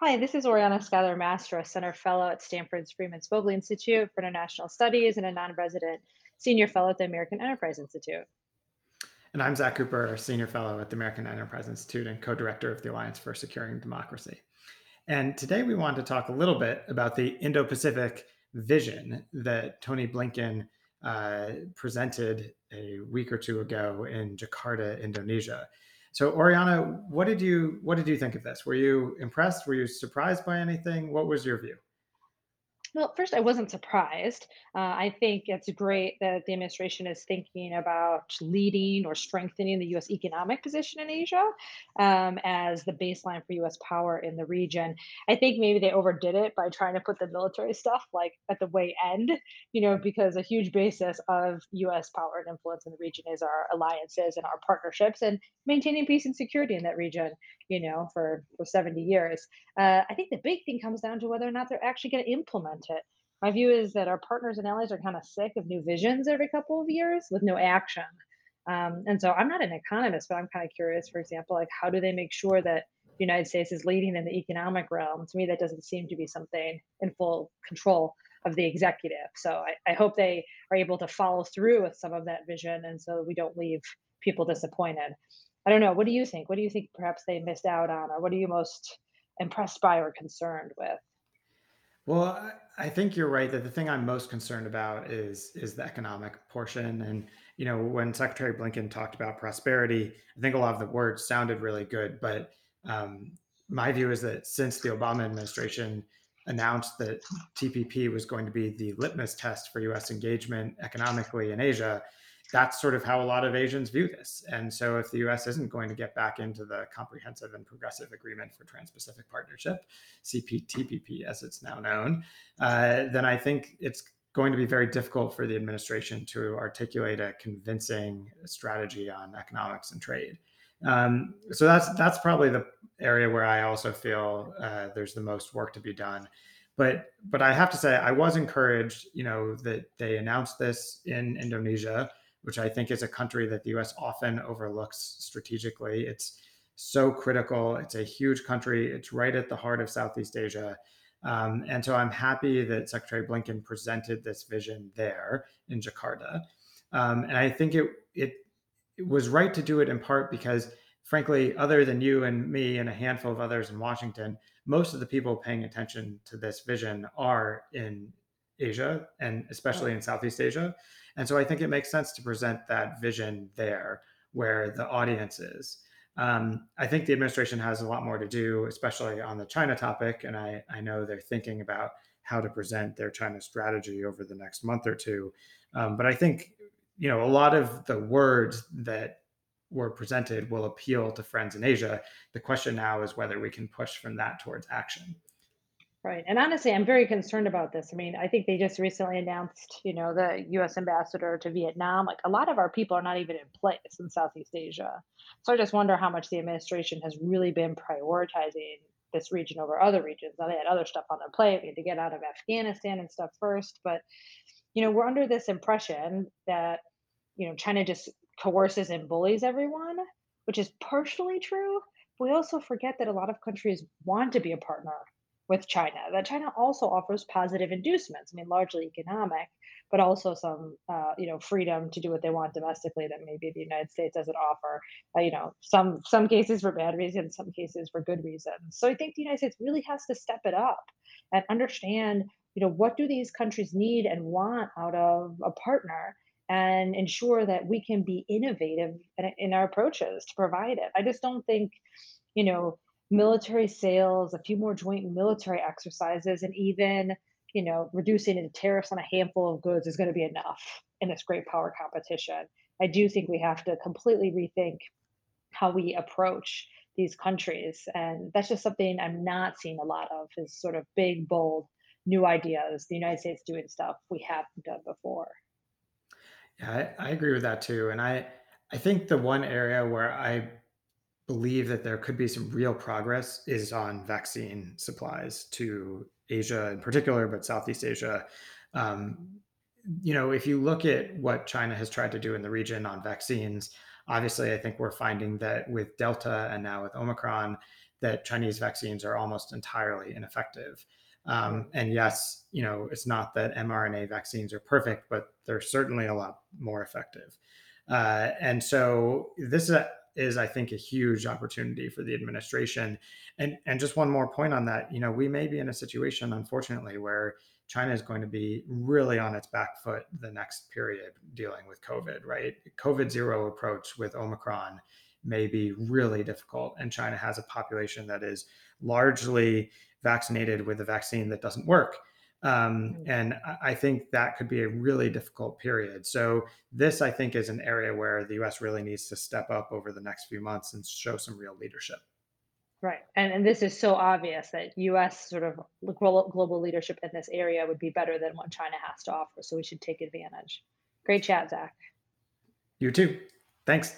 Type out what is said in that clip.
Hi, this is Oriana Skylar Mastro, a Center Fellow at Stanford's Freeman Spogli Institute for International Studies and a non resident Senior Fellow at the American Enterprise Institute. And I'm Zack Cooper, Senior Fellow at the American Enterprise Institute and co director of the Alliance for Securing Democracy. And today we want to talk a little bit about the Indo Pacific vision that Tony Blinken uh, presented a week or two ago in Jakarta, Indonesia. So, Oriana, what did you what did you think of this? Were you impressed? Were you surprised by anything? What was your view? Well, first, I wasn't surprised. Uh, I think it's great that the administration is thinking about leading or strengthening the U.S. economic position in Asia um, as the baseline for U.S. power in the region. I think maybe they overdid it by trying to put the military stuff like at the way end, you know, because a huge basis of U.S. power and influence in the region is our alliances and our partnerships and maintaining peace and security in that region, you know, for, for 70 years. Uh, I think the big thing comes down to whether or not they're actually going to implement it. My view is that our partners and allies are kind of sick of new visions every couple of years with no action. Um, and so I'm not an economist, but I'm kind of curious, for example, like how do they make sure that the United States is leading in the economic realm? To me, that doesn't seem to be something in full control of the executive. So I, I hope they are able to follow through with some of that vision and so we don't leave people disappointed. I don't know. What do you think? What do you think perhaps they missed out on, or what are you most impressed by or concerned with? Well, I think you're right that the thing I'm most concerned about is is the economic portion. And you know, when Secretary Blinken talked about prosperity, I think a lot of the words sounded really good. But um, my view is that since the Obama administration announced that TPP was going to be the litmus test for U.S. engagement economically in Asia, that's sort of how a lot of Asians view this. And so, if the US isn't going to get back into the Comprehensive and Progressive Agreement for Trans Pacific Partnership, CPTPP as it's now known, uh, then I think it's going to be very difficult for the administration to articulate a convincing strategy on economics and trade. Um, so that's that's probably the area where I also feel uh, there's the most work to be done. But but I have to say I was encouraged, you know, that they announced this in Indonesia which I think is a country that the US often overlooks strategically. It's so critical. It's a huge country. It's right at the heart of Southeast Asia. Um, and so I'm happy that Secretary Blinken presented this vision there in Jakarta. Um, and I think it, it, it was right to do it in part because, frankly, other than you and me and a handful of others in Washington, most of the people paying attention to this vision are in Asia and especially in Southeast Asia. And so I think it makes sense to present that vision there where the audience is. Um, I think the administration has a lot more to do, especially on the China topic. And I, I know they're thinking about how to present their China strategy over the next month or two. Um, but I think, you know, a lot of the words that were presented will appeal to friends in Asia. The question now is whether we can push from that towards action. Right. And honestly, I'm very concerned about this. I mean, I think they just recently announced, you know, the US ambassador to Vietnam. Like a lot of our people are not even in place in Southeast Asia. So I just wonder how much the administration has really been prioritizing this region over other regions. Now they had other stuff on their plate. We had to get out of Afghanistan and stuff first. But, you know, we're under this impression that, you know, China just coerces and bullies everyone, which is partially true. We also forget that a lot of countries want to be a partner with China. That China also offers positive inducements. I mean, largely economic, but also some, uh, you know, freedom to do what they want domestically that maybe the United States doesn't offer. Uh, you know, some some cases for bad reasons, some cases for good reasons. So I think the United States really has to step it up and understand, you know, what do these countries need and want out of a partner. And ensure that we can be innovative in, in our approaches to provide it. I just don't think, you know, military sales, a few more joint military exercises, and even you know reducing the tariffs on a handful of goods is going to be enough in this great power competition. I do think we have to completely rethink how we approach these countries, and that's just something I'm not seeing a lot of. Is sort of big, bold, new ideas. The United States doing stuff we haven't done before. Yeah, I, I agree with that too. And I I think the one area where I believe that there could be some real progress is on vaccine supplies to Asia in particular, but Southeast Asia. Um, you know, if you look at what China has tried to do in the region on vaccines, obviously, I think we're finding that with Delta and now with Omicron, that Chinese vaccines are almost entirely ineffective. Um, and yes, you know, it's not that mRNA vaccines are perfect, but they're certainly a lot more effective. Uh, and so this is, a, is, I think, a huge opportunity for the administration. And and just one more point on that, you know, we may be in a situation, unfortunately, where China is going to be really on its back foot the next period dealing with COVID, right? COVID zero approach with Omicron may be really difficult. And China has a population that is largely vaccinated with a vaccine that doesn't work. Um, Mm. and I think that could be a really difficult period. So, this, I think, is an area where the US really needs to step up over the next few months and show some real leadership. Right. And and this is so obvious that US sort of global leadership in this area would be better than what China has to offer. So we should take advantage. Great chat, Zack. You too. Thanks.